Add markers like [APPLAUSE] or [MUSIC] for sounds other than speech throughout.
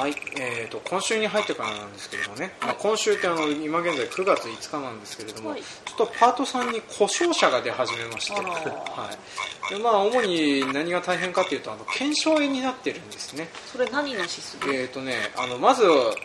はい、えー、と今週に入ってからなんですけれどもね、まあ、今週ってあの今現在9月5日なんですけれども、はい。ちょっとパートさんに故障者が出始めまして、あら。はい。でまあ、主に何が大変かというとあの腱鞘炎になってるんですね、それ何のシステム？えーとね、あのまず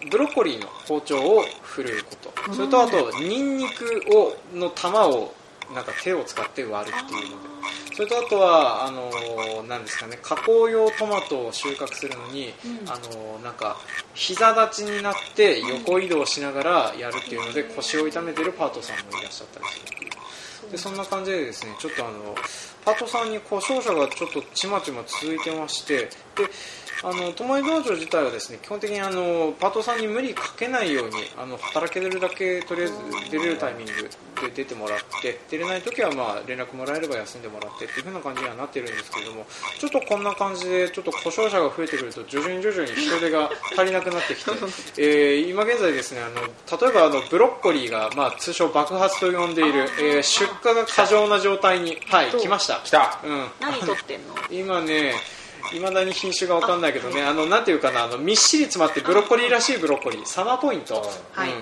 ブロッコリーの包丁を振るうこと。それとあとニンニクをの玉をなんか手を使って割るっていうので。それとあとはあのーなんですかね加工用トマトを収穫するのに、うん。あのーなんか膝立ちになって横移動しながらやるっていうので腰を痛めてるパートさんもいらっしゃったりするっていう。でそんな感じでですねちょっとあのパートさんに故障者がちょっとちまちま続いてましてであの友井道場自体はですね基本的にあのパートさんに無理かけないようにあの働けるだけとりあえず出れるタイミングで出てもらって出れない時はまあ連絡もらえれば休んでもらってっていう風な感じにはなってるんですけれどもちょっとこんな感じでちょっと故障者が増えてくると徐々に徐々に人手が足りなくなってきて、[LAUGHS] えー今現在ですねあの例えばあのブロッコリーが、まあ、通称爆発と呼んでいる、えー出荷が過剰な状態に、はい、来ました。来た。うん、何取ってんの？今ねいまだに品種が分かんないけどね。あ。のなんていうかなあのみっしり詰まってブロッコリーらしいブロッコリーサマーポイント、はい。うん。うん、っ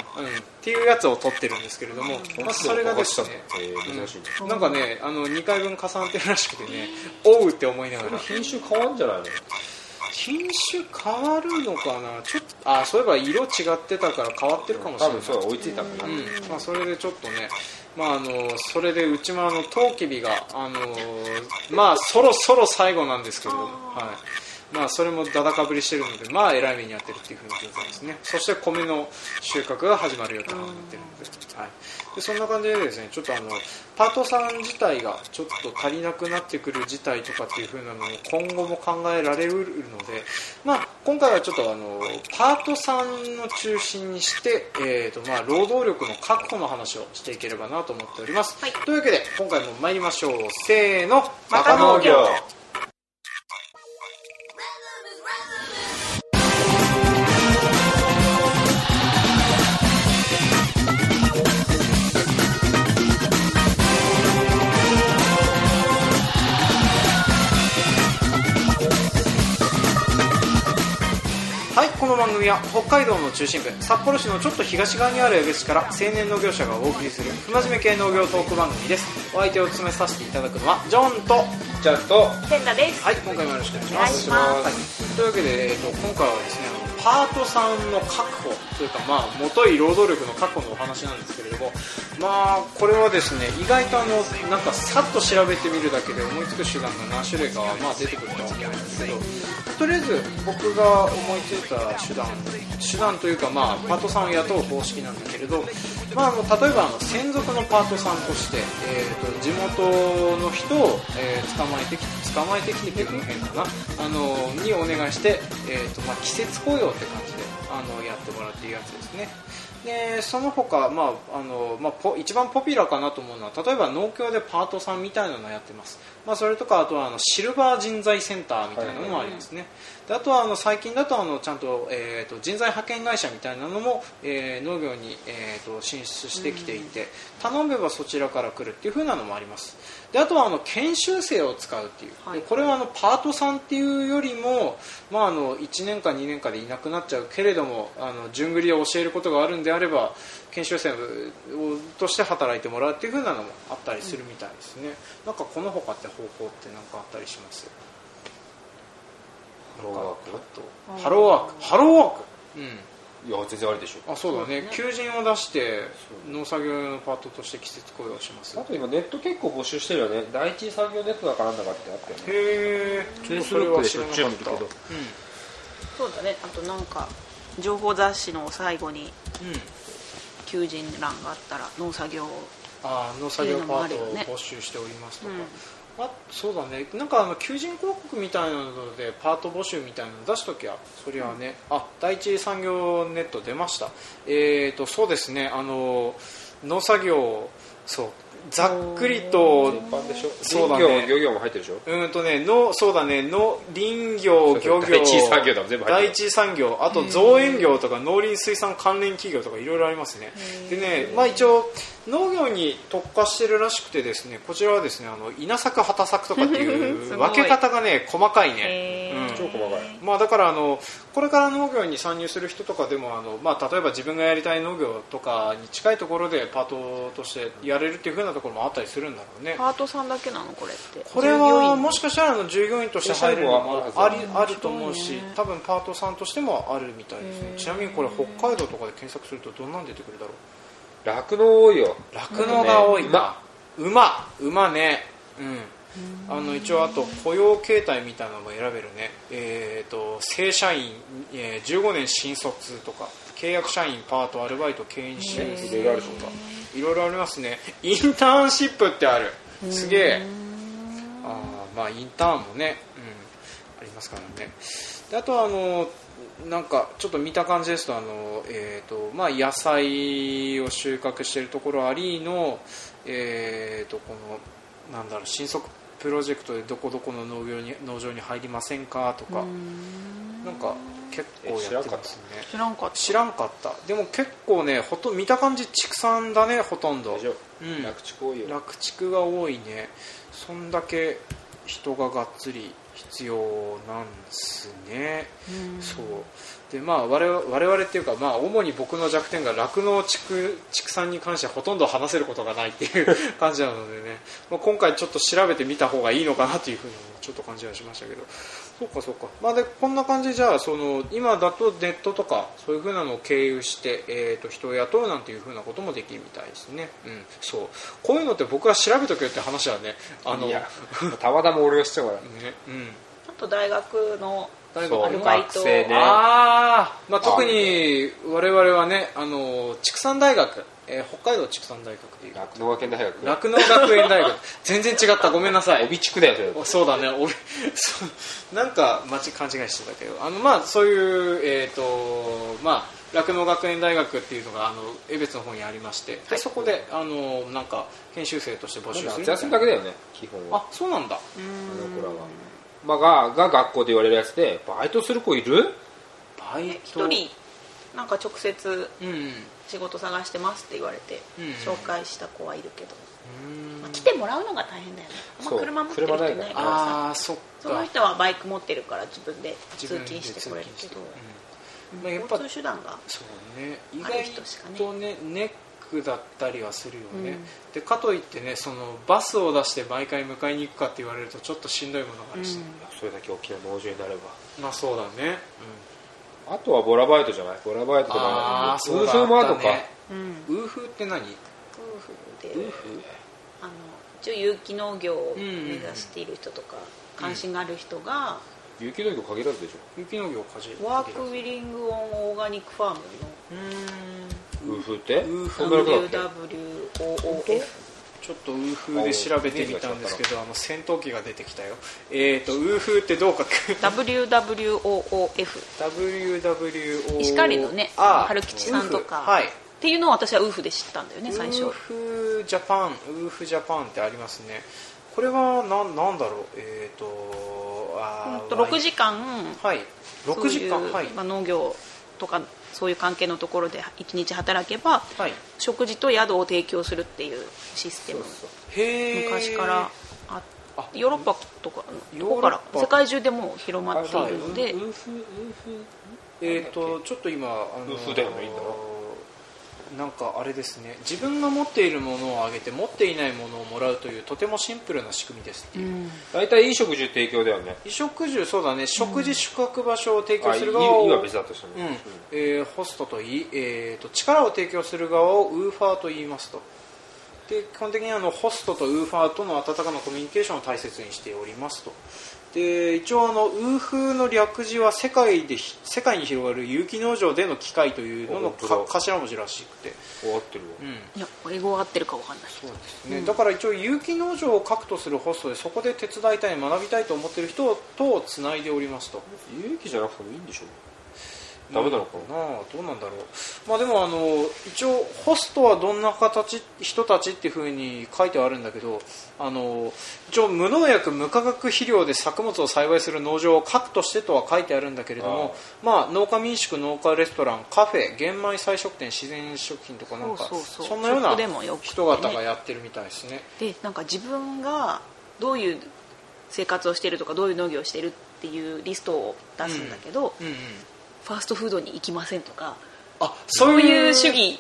ていうやつを取ってるんですけれども、まあ、それがですねえー珍しいね。なんかねあの2回分重なってるらしくてねおうって思いながら。品種変わんじゃないの？品種変わるのかな？ちょっとあそういえば色違ってたから変わってるかもしれない。多分そう追いついたんだな、うん。まあ、それでちょっとね、まあ、あのそれでうちもあのトウキビが、あのまあ、そろそろ最後なんですけれども、はい。まあ、それもだだかぶりしてるので、まあ、えらい目に遭ってるっていうふうな状態ですね。そして米の収穫が始まる予定になってるので,、はい、でそんな感じでですねちょっとあのパートさん自体がちょっと足りなくなってくる事態とかっていうふうなのも今後も考えられるので、まあ、今回はちょっとあのパートさんの中心にして、えーとまあ、労働力の確保の話をしていければなと思っております、はい。というわけで今回も参りましょう。せーの。また農業は北海道の中心部札幌市のちょっと東側にある江別市から青年農業者がお送りする不真面目系農業トーク番組です。お相手を務めさせていただくのはジョンとちゃんとセンダです。はい今回もよろしくお願いします。お願いします。はい、というわけで、えっと、今回はですねパートさんの確保というか、まあ、元い労働力の確保のお話なんですけれども、まあ、これはですね意外とあのなんかさっと調べてみるだけで思いつく手段が何種類かは、まあ、出てくるとは思うんですけどとりあえず僕が思いついた手段手段というか、まあ、パートさんを雇う方式なんだけれど、まあ、例えばあの専属のパートさんとして、えー、と地元の人を、えー捕まえてきて捕まえてきてっていうの変だな。あのにお願いして、えーとまあ、季節雇用って感じであのやってもらうっていうやつですね。でその他、まああのまあ、ポ一番ポピュラーかなと思うのは例えば農協でパートさんみたいなのをやってます、まあ、それとかあとはあのシルバー人材センターみたいなのもありますね、であとはあの最近だとあのちゃんと,、えー、と人材派遣会社みたいなのも、えー農業に、えー、と進出してきていて、頼めばそちらから来るっていう風なのもあります。であとはあの研修生を使うっていう、はい。でこれはあのパートさんっていうよりも、まあ、あの1年か2年かでいなくなっちゃうけれどもあの順繰りで教えることがあるんであれば研修生をとして働いてもらうっていう風なのもあったりするみたいですね、なんかこの他って方法って何かあったりします？ハローワーうんハローワーク？ハローワーク？うん。クいや全然ありでしょ。あそうだね。ね。求人を出して農作業用のパートとして季節雇用しますあと今ネット結構募集してるよね。第一産業ネットだかなんだかってあったよね。へえフェイスブックでしょっちゅう見るけどそうだね。あとなんか情報雑誌の最後にうん、うん、求人欄があったら農作業をあー農作業パートを募集しておりますとか、うんあそうだね。なんかあの求人広告みたいなのでパート募集みたいなの出しときゃそりゃね、あ第一産業ネット出ました。えーとそうですね。あの農作業そうざっくりと全般でしょ？そうだね。林業漁業も入ってるでしょ？うんとねのそうだねの林業漁業第一産業だ全部入ってる。第一産業あと造園業とか農林水産関連企業とかいろいろありますね。でねまあ一応農業に特化してるらしくてですねこちらはですねあの稲作畑作とかっていすう [LAUGHS] 分け方がね細かいね超細かいまあ、だからあのこれから農業に参入する人とかでもあの、まあ、例えば自分がやりたい農業とかに近いところでパートとしてやれるっていう風なところもあったりするんだろうね。パートさんだけなのこれ。ってこれはもしかかしたらあの従業員として入るのもあり最後はあると思うし多分パートさんとしてもあるみたいですね。ちなみにこれ北海道とかで検索するとどんなん出てくるだろう？酪農多いよ。酪農が多い。な馬。馬ね。うんあの一応あと雇用形態みたいなのも選べるね。えっ、と正社員、えー15年新卒とか契約社員パートアルバイト研修いろいろあるとかいろいろありますね。インターンシップってある。すげえ。あーまあインターンもね、うん、ありますからね。であとはあのなんかちょっと見た感じですとあの、えーとまあ、野菜を収穫しているところありの、えー、とこのなんだろう新速プロジェクトでどこどこの農業に農場に入りませんかとかなんか結構やってますね。知らんかった。知らんかった。でも結構ねほと見た感じ畜産だねほとんど。うん。酪畜多いよ。楽畜が多いね。そんだけ人ががっつり必要なんですね。そうでまあ我々我々っていうかまあ主に僕の弱点が酪農畜畜産に関してはほとんど話せることがないっていう [LAUGHS] 感じなのでね、まあ、今回ちょっと調べてみた方がいいのかなというふうにもちょっと感じはしましたけど。そうかそうか。まあでこんな感じでじゃあその今だとネットとかそういうふうなのを経由して、えー、と人を雇うなんていうふうなこともできるみたいですね、うん、そう。こういうのって僕は調べとけよって話はねあのいやたまたま俺が知ったから。ねうん。あと大学の大そうアルバイト学生ねあー。まあ、特に我々はねあの畜産大学、えー北海道畜産大学。っていう酪農学園大学。酪農学園大学。全然違った。ごめんなさい。帯地区だよ。そうだね。俺 [LAUGHS] そう。なんか間違勘違いしてたけど。あのまあそういうえっ、とまあ酪農学園大学っていうのがあの江別の方にありまして、でそこであのなんか研修生として募集するだけだよね基本は。あそうなんだ。うんあの子らはまあがが学校で言われるやつでバイトする子いる？バイト。一人。なんか直接仕事探してますって言われてうん紹介した子はいるけど、うん。まあ、来てもらうのが大変だよね、まあ、車持ってる人いないからさ。ああそっそのか人はバイク持ってるから自分で通勤してこれるけど。通勤してうん。まあやっぱ交通手段がそうね。意ある外人しかね。とねネックだったりはするよね、うん。でかといってねそのバスを出して毎回迎えに行くかって言われるとちょっとしんどいものがあるし、それだけ大きな農場になれば。まあそうだね、あとはボラバイトじゃない？ボラバイトとあかウーフーもあとか、ね。うん、ウーフーって何？夫婦であの一応有機農業を目指している人とか、関心がある人が、有機農業限らずでしょ。有機農業をかじる。ワークウィリングオンオーガニックファームうーんウーフーって？WWOOF ちょっとウーフーで調べてみたんですけどあの戦闘機が出てきたよ。えっ、ー、とウーフーってどう書く WWOOF WWO 石狩のねあ春吉さんとか。はい。っていうのを私はウーフで知ったんだよね最初。ウーフジャパンウーフジャパンってありますね。これはなんなんだろう？えっ、ー、とあうんと6時間。はい。6時間はい。まあ、農業とかそういう関係のところで1日働けばはい。食事と宿を提供するっていうシステム。へえ昔からああヨーロッパとかヨーロッパ。どこから世界中でもう広まっているので、ウーフウーとちょっと今あのウーフだよねいいんだろ？なんかあれですね。自分が持っているものをあげて持っていないものをもらうというとてもシンプルな仕組みですっていう、うん。大体いい食事提供だよね。衣食住そうだね。食事宿泊場所を提供あいいする側を、いいは別だとしても、うん。えーホストといい、えー、と力を提供する側をウーファーと言いますと。で基本的にあのホストとウーファーとの温かなコミュニケーションを大切にしておりますとで一応あのウーフの略字は世界でひ世界に広がる有機農場での機会というののか頭文字らしくて、終わってるわ、うん、いや英語が合ってるか分かんない。そう。ですね、だから一応有機農場を核とするホストでそこで手伝いたい学びたいと思っている人とつないでおりますと。有機じゃなくてもいいんでしょダメなのかな、なあどうなんだろう。まあでもあの一応ホストはどんな形人たちっていうふうに書いてはあるんだけどあの一応無農薬無化学肥料で作物を栽培する農場を核としてとは書いてあるんだけれどもまあ農家民宿農家レストランカフェ玄米菜食店自然食品とかなんかそうそうそう。そんなような食でもよくてね。人方がやってるみたいですね。でなんか自分がどういう生活をしているとかどういう農業をしているっっていうリストを出すんだけど、うんうんファーストフードに行きませんとかあそういう主義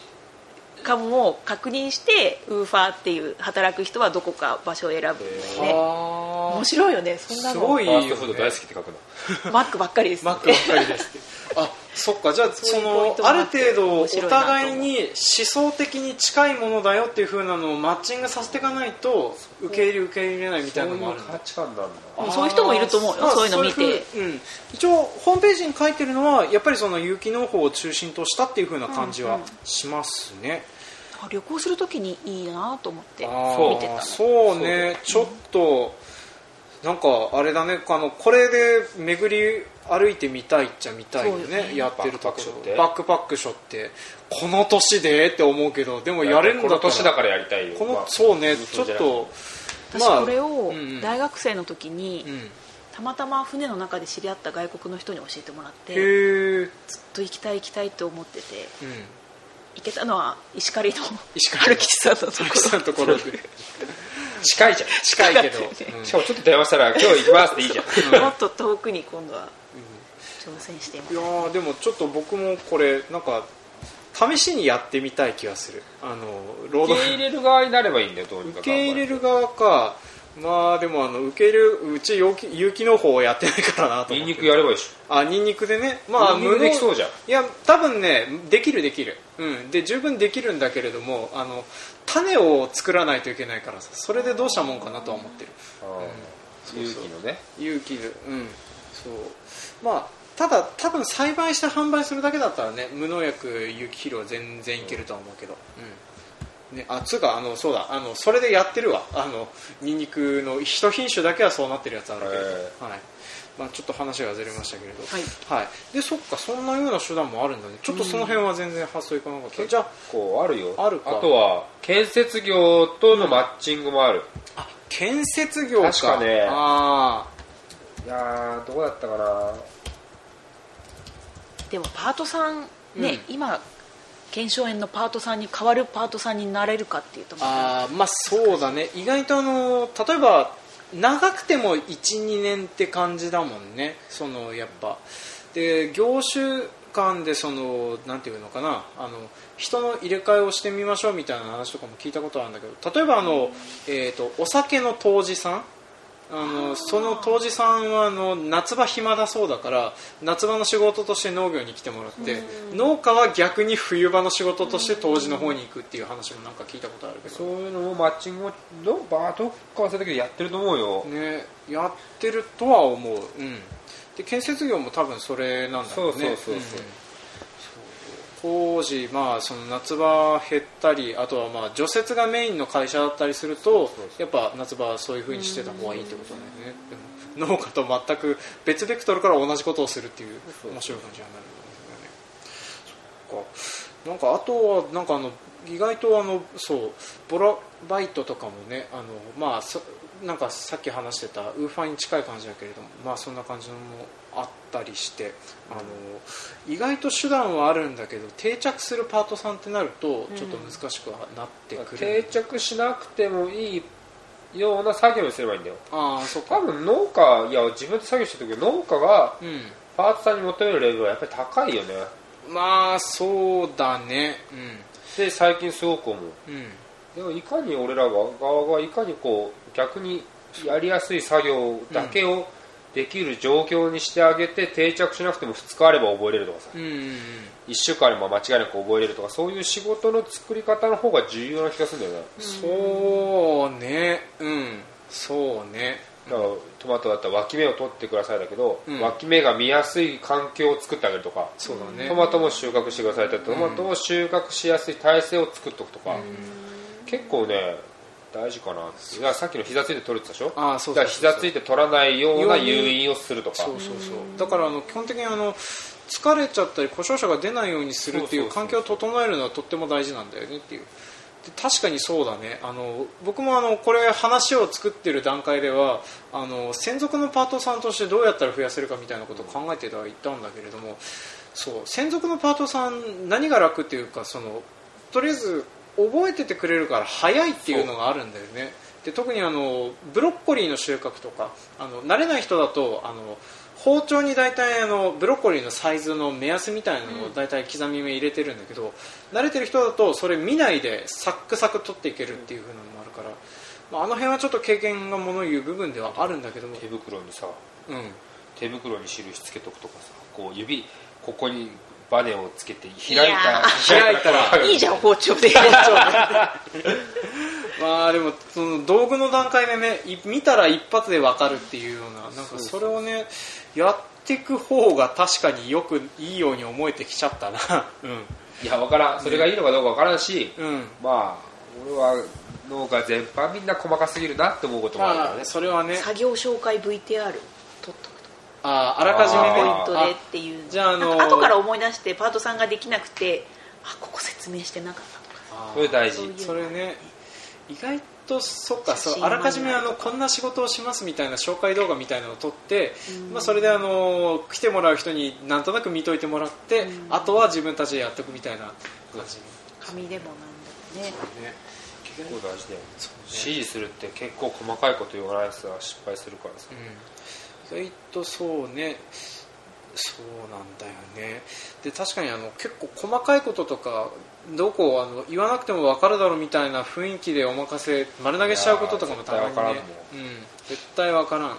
かも確認してウーファーっていう働く人はどこか場所を選ぶんだよね。は面白いよねそんなの。すごいファーストフード大好きって書くの。マックばっかりです。マックばっかりですって。[LAUGHS] あそっかじゃあそのある程度お互いに思想的に近いものだよっていう風なのをマッチングさせていかないと受け入れ受け入れないみたいなのもあるそういう価値観なんだうんそういう人もいると思うよ。そういうの見て。そういうふううん、一応ホームページに書いてるのはやっぱりその有機農法を中心としたっていう風な感じはしますね、あ旅行するときにいいなと思ってあ見てた。そうね。ちょっとなんかあれだね。あのこれで巡り歩いてみたいっちゃみたいよね。ね。やってるとこバックパックショってバックパックショってこの年でって思うけどでもやれるんだこの年だからやりたいよ。この、まあそうねちょっと私これをうんうん。大学生の時にうん。たまたま船の中で知り合った外国の人に教えてもらってずっと行きたい行きたいって思っててうん、行けたのは石狩の石狩春吉さんのとこ佐々木さんのところで。[LAUGHS] 近いじゃん。近いけど、近いうん。しかもちょっと電話したら今日行きますっていいじゃん。ろ [LAUGHS] もっと遠くに今度は挑戦してみい。やたいーでもちょっと僕もこれなんか試しにやってみたい気がする。あの労働受け入れる側になればいいんだよどうにか受け入れる側かまあでもあの受け入れるうち有機農法をやってないからなとニンニ思ってクやればいいでしあニンニクでね。まあニンニクできそうじゃん。いや多分ねできるできる。うん。で十分できるんだけれどもあの種を作らないといけないからさ。それでどうしたもんかなとは思ってる。ょそうそう。勇気のね。有機でうん。そうまあただ多分栽培して販売するだけだったらね無農薬有機肥料は全然いけるとは思うけど、うん。ね、あつうかあのそうだ。あのそれでやってるわ。あのニンニクの一品種だけはそうなってるやつあるけど、へはい。まあ、ちょっと話がずれましたけれど、はい。はい、でそっかそんなような手段もあるんだね。ちょっとその辺は全然発想いかなかった、じゃあこうあるよ。あるか。とは建設業とのマッチングもある、あ建設業か。確かね。あいやーどうだったかな。でもパートさんね、今腱鞘炎のパートさんに代わるパートさんになれるかっていうとあーまあそうだね。意外とあの例えば長くても12年って感じだもんね。そのやっぱ。で業種間でそのなんていうのかな。あの人の入れ替えをしてみましょうみたいな話とかも聞いたことあるんだけど例えばあの、えー、とお酒の杜氏さんあのその杜氏さんはあの夏場暇だそうだから夏場の仕事として農業に来てもらって農家は逆に冬場の仕事として杜氏の方に行くっていう話もなんか聞いたことあるけそうど、いうのもマッチングもどバーどっか忘れたけどやってると思うよ、ね、やってるとは思う、うん、で建設業も多分それなんだろうね。そうそうそうそう工事、まあ、その夏場減ったりあとはまあ除雪がメインの会社だったりするとやっぱ夏場はそういうふうにしてた方がいいってことだよね農家と全く別ベクトルから同じことをするっていう面白い感じになるんですよね。そっか。なんかあとはなんかあの意外とあのそうボラバイトとかもねあのまあそなんかさっき話してたウーファーに近い感じだけれどもまあそんな感じのもあったりしてあの意外と手段はあるんだけど定着するパートさんってなるとちょっと難しくはなってくる、定着しなくてもいいような作業にすればいいんだよ。ああそっか。多分農家いや自分で作業してる時農家がうん。パートさんに求めるレベルはやっぱり高いよね。まあそうだね。で最近すごく思う。うんうん。でもいかに俺らが側がいかにこう逆にやりやすい作業だけをできる状況にしてあげて定着しなくても2日あれば覚えれるとかさ。うんうん1週間あれば間違いなく覚えれるとかそういう仕事の作り方の方が重要な気がするんだよね。そうね。うん。そうね。だからトマトだったら脇芽を取ってくださいだけど、うん。脇芽が見やすい環境を作ってあげるとか。ね。トマトも収穫してくださいってトマトを収穫しやすい体制を作っておくとか、結構ね大事かなさっきの膝ついて取るでしょ？ああそうだそう膝ついて取らないような誘引をするとか。そうそうそう。だからあの基本的にあの疲れちゃったり故障者が出ないようにするっていう環境を整えるのはとっても大事なんだよねっていう。で確かにそうだね。あの僕もあのこれ話を作ってる段階ではあの専属のパートさんとしてどうやったら増やせるかみたいなことを考えてはいたんだけれどもそう専属のパートさん何が楽っていうかそのとりあえず覚えててくれるから早いっていうのがあるんだよね。で特にあのブロッコリーの収穫とかあの慣れない人だとあの包丁に大体あのブロッコリーのサイズの目安みたいなのを大体刻み目入れてるんだけど、慣れてる人だとそれ見ないでサックサク取っていけるっていう風なのもあるから、まあ、あの辺はちょっと経験がもの言う部分ではあるんだけども。手袋にさうん。手袋に印つけとくとかさこう指ここにバネをつけて開いた。開いたら。いいじゃん包丁で。[LAUGHS] まあでもその道具の段階でねい見たら一発で分かるっていうようななんかそれをねやっていく方が確かによくいいように思えてきちゃったな。[LAUGHS] うん。いや分からん。それがいいのかどうか分からんし、うん。まあ俺は農家全般みんな細かすぎるなって思うこともあるからね。まあ、それはね。作業紹介 VTR 撮っとああらかじめポイントでっていうじゃああの後から思い出してパートさんができなくてあここ説明してなかった。とかそれ大事。そういうそれね意外とそっかそうあらかじめあのこんな仕事をしますみたいな紹介動画みたいなのを撮って、うん。まあ、それであの来てもらう人になんとなく見といてもらって、うん。あとは自分たちでやっていくみたいな感じ、紙でもなんだよね。ね。結構大事だよね。指示するって結構細かいこと言わないやつは失敗するからさ。うん、意外とそうね。そうなんだよね。で確かにあの結構細かいこととかどこをあの言わなくても分かるだろうみたいな雰囲気でお任せ丸投げしちゃうこととかもたまにね。ん絶対分からん。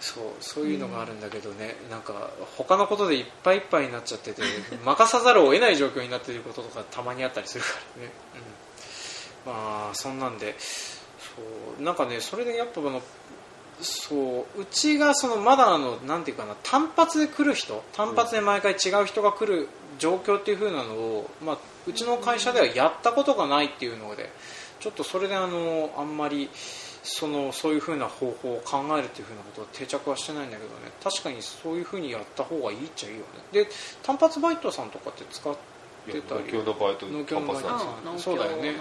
そう。そういうのがあるんだけどね、なんか他のことでいっぱいいっぱいになっちゃってて [LAUGHS] 任さざるを得ない状況になっていることとかたまにあったりするからね、うん、まあそんなんで。そう。なんかねそれでやっぱあのそううちがそのまだあのなんていうかな単発で来る人単発で毎回違う人が来る状況っていう風なのを、まあ、うちの会社ではやったことがないっていうのでちょっとそれであのあんまりそのそういう風な方法を考えるっていう風なことは定着はしてないんだけどね確かにそういう風にやった方がいいっちゃいいよね。で単発バイトさんとかって使ってたり農協のバイト農協のバイトさん。そうだよね。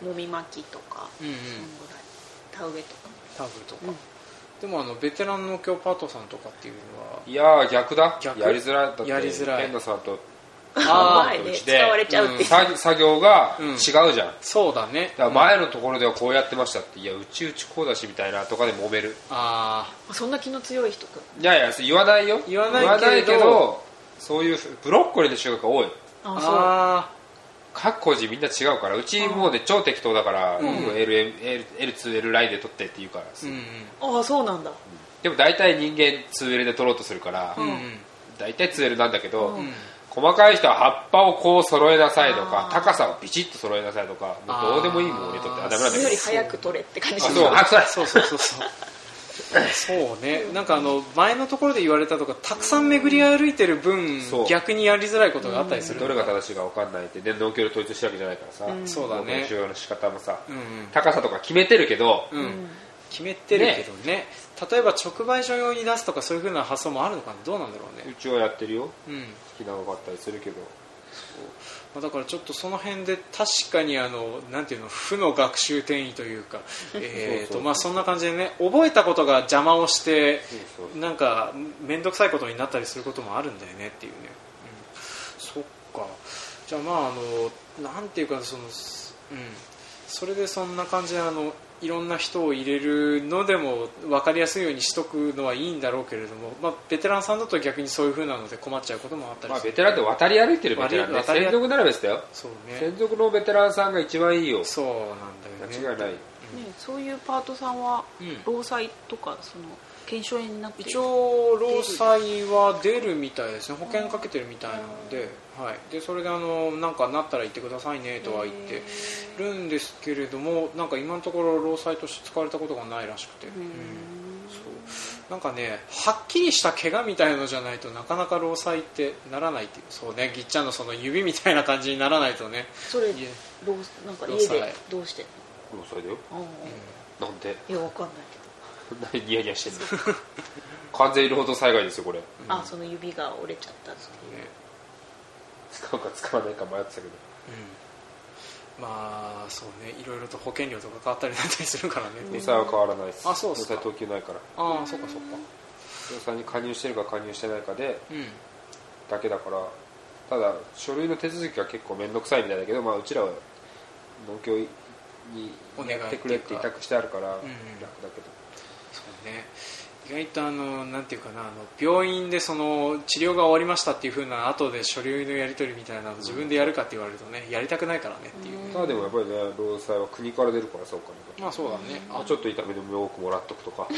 全もみ巻きとかうんうん。田植えとかタブとか、うん。でもあのベテラン農協パートさんとかっていうのは然いやー逆だ。逆？やりづらい。だってやりづらい。ペンナさんとあ前でうちで。使われちゃうっていう。作作業がうん。違うじゃん、だかそうだね。ら前のところではこうやってましたっていやうちうちこうだしみたいなとかで揉める。あそんな気の強い人か。いやいや言わないよ。言わないけれどそういうブロッコリーの収穫が多い。ああそう。あ各個人みんな違うからうちもうね超適当だから、うん。LM L2L ラインで取ってって言うから、ーうんああそうなんだ。でも大体人間 2L で取ろうとするから、うん。うん大体 2L なんだけど、うん。うん細かい人は葉っぱをこう揃えなさいとか高さをビチッと揃えなさいとかもうどうでもいいもん俺にとってあダメなんだけど。それより早く取れって感じ。そうそうそうそうそうね。なんかあの前のところで言われたとかたくさん巡り歩いてる分逆にやりづらいことがあったりする。どれが正しいか分かんないって。で農協で統一してるわけじゃないからさ、うん。そうだね。仕方もさ、うん高さとか決めてるけど、決めてるけどね。例えば直売所用に出すとかそういう風な発想もあるのかな？どうなんだろうね。うちはやってるよ。うん。好きなのがあったりするけどまあだからちょっとその辺で確かにあのなんていうの負の学習転移というか [LAUGHS] えとまあそんな感じでね覚えたことが邪魔をしてなんか面倒くさいことになったりすることもあるんだよねっていうね、うん、そっか。じゃあまああのなんていうかそのうん。それでそんな感じであのいろんな人を入れるのでも分かりやすいようにしとくのはいいんだろうけれども、まあ、ベテランさんだと逆にそういう風なので困っちゃうこともあったりまあする、ベテランって渡り歩いてるベテランね専属なら別だよ。そうね。専属のベテランさんが一番いいよ。そうなんだよね。間違いない。ね、そういうパートさんはうん。労災とかその検証になって一応労災は出るみたいですね。保険かけてるみたいなので,、はい、でそれであのなんかなったら言ってくださいねとは言ってるんですけれどもなんか今のところ労災として使われたことがないらしくて、うん。そう。なんかねはっきりした怪我みたいのじゃないとなかなか労災ってならないっていう。そうね。ぎっちゃんのその指みたいな感じにならないとね。それいえ。労なんか労家で災。どうしてん労災だよ。の、なんで？いやわかんない何 [LAUGHS] ニヤニヤしてんの。[LAUGHS] 完全労働災害ですよこれ。あその指が折れちゃったってね。使うか使わないか迷ってたけど。うん。まあそうね。いろいろと保険料とか変わったりなんだりするからね、労災は変わらないです。あそうっすか。労災等級ないから。ああそっかそっか。労災に加入してるか加入してないかでうん。だけだからただ書類の手続きが結構面倒くさいみたいだけど、まあ、うちらは農協にお願いやってくれって委託してあるから楽うん。だけど、そうね。意意外とあのなんていうかなあの病院でその治療が終わりましたっていう風な後で書類のやり取りみたいなの自分でやるかって言われるとねやりたくないからねっていう、ただでもやっぱりね労災は国から出るからそうかね。まあそうだね。あちょっと痛みでも多くもらっとくとか。[LAUGHS]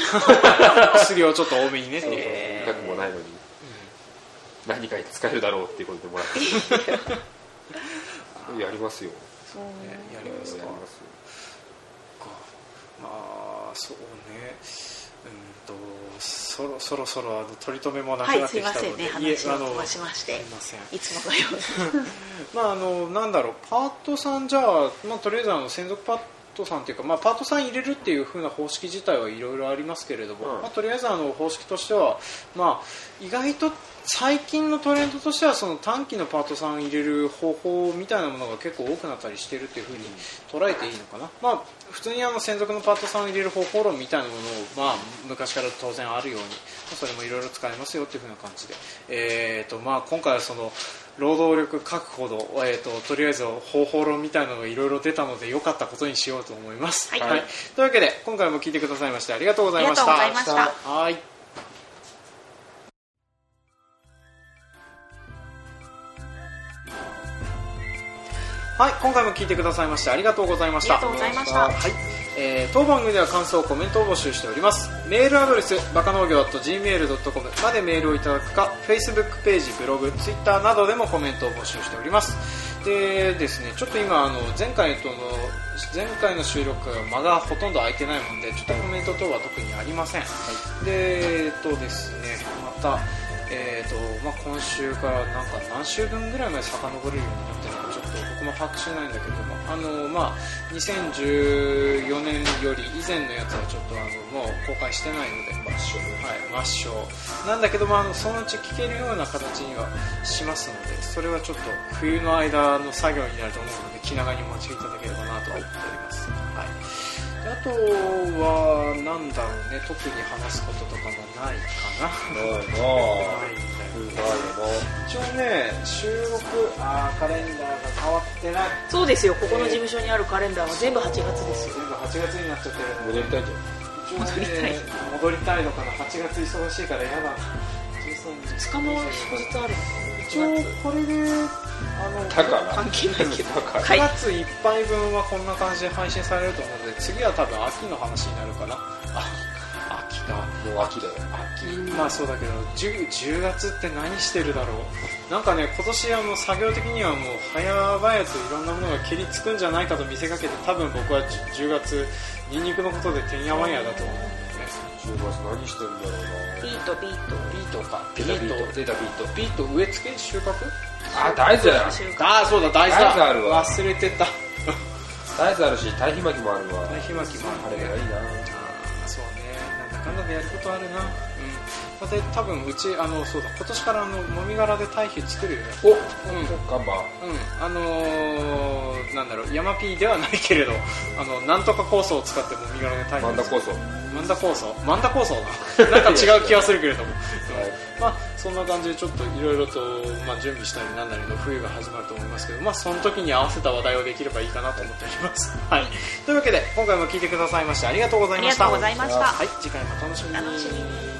薬をちょっと多めにねっていう、痛くもないのに。何かに使えるだろうっていうことでもらって。[LAUGHS] やりますよ。そうね。やりますか。やりますよ。か。まあそうね。うんとそろそろそろあの取り留めもなくはないってきたすいませんね話を飛ばしましてすいません。いつものように。[LAUGHS] まああのなんだろうパートさんじゃあ、まあ、とりあえずあの専属パートさんっていうか、まあ、パートさん入れるっていう風な方式自体はいろいろありますけれども、うん。まあ、とりあえずあの方式としては、まあ、意外と最近のトレンドとしてはその短期のパートさん入れる方法みたいなものが結構多くなったりしてるっていう風に捉えていいのかな、まあ、普通にあの専属のパートさんを入れる方法論みたいなものを、まあ、昔から当然あるように、まあそれもいろいろ使えますよっていう風な感じで、えーとまあ、今回はその労働力確保の、えー、ととりあえず方法論みたいなのがいろいろ出たので良かったことにしようと思います、はい。というわけで今回も聞いてくださいましてありがとうございました。ありがとうございました。はいはい、今回も聞いてくださいましてありがとうございました。ありがとうございました。はい、えー当番組では感想コメントを募集しております。メールアドレスバカ農業 .gmail.com までメールをいただくか Facebook ページブログ Twitter などでもコメントを募集しております。でですねちょっと今あの前回との前回の収録が間がほとんど空いてないもんでちょっとコメント等は特にありません、でえっとですねまたえーとまあ、今週からなんか何週分ぐらいまで遡れるようになってるのかも把握しないんだけどもあの、まあ、2014年より以前のやつはちょっとあのもう公開してないので抹消,、はい、抹消。なんだけどもあのそのうち聞けるような形にはしますのでそれはちょっと冬の間の作業になると思うので気長にお待ちいただければなとは思っております。はい。であとは、なんだろうね、特に話すこととかもないかな。ないなないんだよない一応ね、収録、あーカレンダーが変わってない。そうですよ。ここの事務所にあるカレンダーは全部8月ですよ。全部8月になっちゃって戻りたいじゃん一応ね戻りたいのかな、8月忙しいから嫌だ。な。13 2日も祝日ある一応これで、あの、関係ないけどだからはい。9月いっぱい分はこんな感じで配信されると思うので、次は多分秋の話になるかな。もう秋だよ秋まあそうだけど 10, 10月って何してるだろう。なんかね今年あの作業的にはもう早々といろんなものが蹴りつくんじゃないかと見せかけて多分僕は 10, 10月ニンニクのことでてんやわんやだと思うんだよね。10月何してるんだろうビートビート。ビートか。ビート。出たビート。ビート植え付け収穫？あ大豆だああそうだ大豆だ。大豆あるわ。忘れてた。大豆あるし堆肥撒きもあるわ。堆肥撒きもあるね。あれがいいななんだかやることあるな。うん。だって多分うちあのそうだ。今年からあのもみ殻で堆肥作るよね。おうん。ガンバうん、あのー、なんだろう、ヤマピーではないけれど、あの、なんとか酵素を使ってもみ殻で大変マンダ酵素マンダ酵素マンダ酵素な。なんか違う気がする。けれども。はいまあ、そんな感じでちょっといろいろと、まあ、準備したりなんなりの冬が始まると思いますけど、まあ、その時に合わせた話題をできればいいかなと思っております。はい。というわけで、今回も聞いてくださいましてありがとうございました。ありがとうございましたはい、次回もお楽しみに。楽しみに